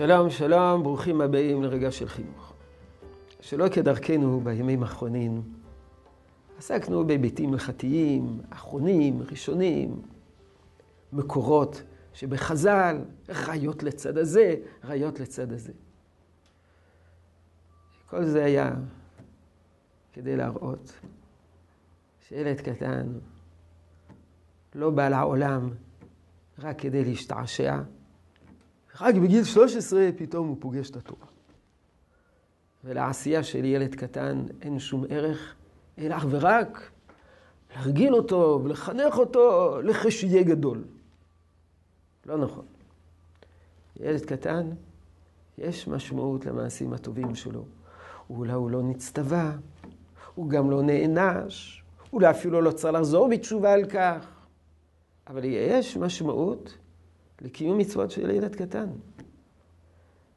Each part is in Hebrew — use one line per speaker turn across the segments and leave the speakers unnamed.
שלום, שלום, ברוכים הבאים לרגע של חינוך. שלא כדרכנו בימים האחרונים, עסקנו בהיבטים הלכתיים, אחרונים, ראשונים, מקורות שבחז"ל, ראיות לצד הזה, ראיות לצד הזה. כל זה היה כדי להראות שילד קטן לא בא לעולם רק כדי להשתעשע, רק בגיל 13 פתאום הוא פוגש את התורה. ולעשייה של ילד קטן אין שום ערך, אלא אך ורק להרגיל אותו ולחנך אותו לכשיהיה גדול. לא נכון. ילד קטן, יש משמעות למעשים הטובים שלו. אולי הוא לא נצטווה, הוא גם לא נענש, אולי אפילו לא צריך לחזור בתשובה על כך, אבל יש משמעות לקיום מצוות של ילד קטן.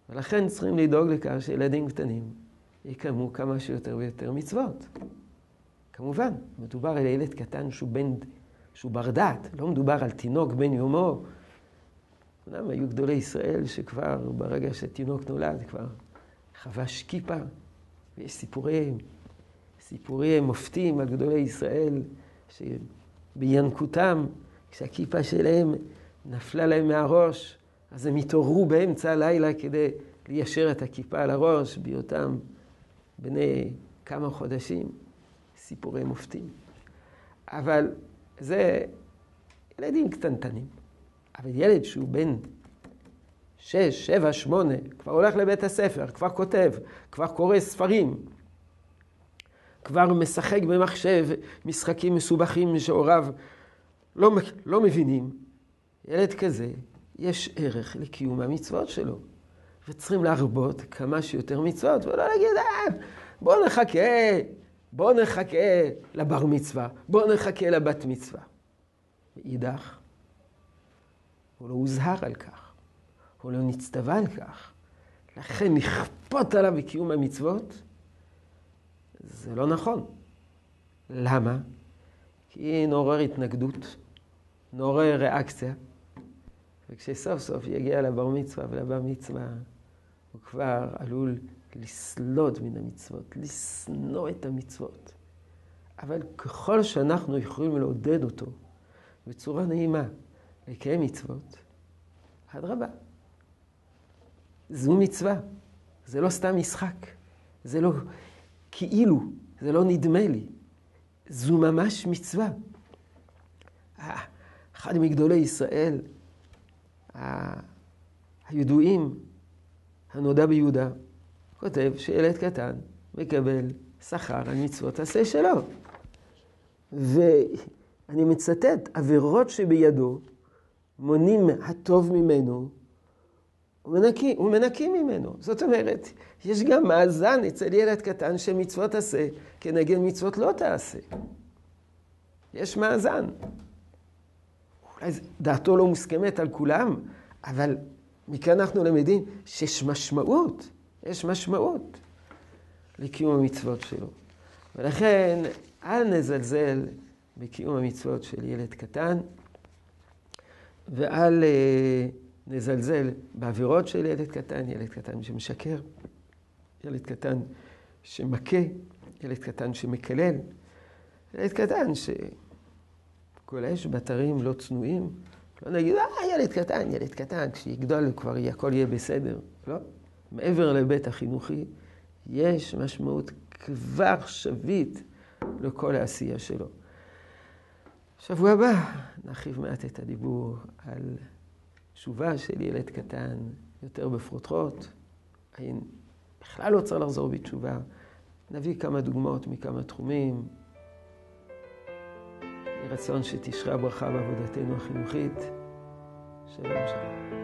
ולכן צריכים לדאוג לכך שילדים קטנים יקיימו כמה שיותר ויותר מצוות. כמובן, מדובר על ילד קטן שהוא בן, שהוא בר דעת, לא מדובר על תינוק בן יומו. אומנם היו גדולי ישראל שכבר ברגע שתינוק נולד כבר חבש כיפה, ויש סיפורים, סיפורי מופתים על גדולי ישראל, שבינקותם, כשהכיפה שלהם נפלה להם מהראש, אז הם התעוררו באמצע הלילה כדי ליישר את הכיפה על הראש, בהיותם בני כמה חודשים. סיפורי מופתים. אבל זה ילדים קטנטנים. אבל ילד שהוא בן שש, שבע, שמונה, כבר הולך לבית הספר, כבר כותב, כבר קורא ספרים, כבר משחק במחשב משחקים מסובכים שהוריו לא, לא מבינים. ילד כזה, יש ערך לקיום המצוות שלו. וצריכים להרבות כמה שיותר מצוות, ולא להגיד, אה, בואו נחכה, בואו נחכה לבר מצווה, בואו נחכה לבת מצווה. מאידך, הוא לא הוזהר על כך, הוא לא נצטווה על כך. לכן לכפות עליו בקיום המצוות, זה לא נכון. למה? כי נעורר התנגדות, נעורר ריאקציה, וכשסוף סוף יגיע לבר מצווה ולבר מצווה, הוא כבר עלול לסלוד מן המצוות, לשנוא את המצוות. אבל ככל שאנחנו יכולים לעודד אותו בצורה נעימה לקיים מצוות, אדרבה. זו מצווה, זה לא סתם משחק, זה לא כאילו, זה לא נדמה לי, זו ממש מצווה. אחד מגדולי ישראל הידועים, הנודע ביהודה, כותב שילד קטן מקבל שכר על מצוות עשה שלו. ואני מצטט, עבירות שבידו מונים הטוב ממנו ומנקים, ומנקים ממנו. זאת אומרת, יש גם מאזן אצל ילד קטן שמצוות עשה כנגד מצוות לא תעשה. יש מאזן. אולי דעתו לא מוסכמת על כולם, אבל מכאן אנחנו למדים שיש משמעות. יש משמעות לקיום המצוות שלו. ולכן, אל נזלזל בקיום המצוות של ילד קטן, ואל אה, נזלזל בעבירות של ילד קטן, ילד קטן שמשקר, ילד קטן שמכה, ילד קטן שמקלל, ילד קטן שגולש באתרים לא צנועים. לא נגיד, אה, ילד קטן, ילד קטן, כשיגדול כבר הכל יהיה בסדר. לא. מעבר להיבט החינוכי, יש משמעות כבר שווית לכל העשייה שלו. שבוע הבא נרחיב מעט את הדיבור על תשובה של ילד קטן, יותר בפרוטרוט. בכלל לא צריך לחזור בתשובה. נביא כמה דוגמאות מכמה תחומים. רצון שתשרה ברכה בעבודתנו החינוכית. שלום שלום.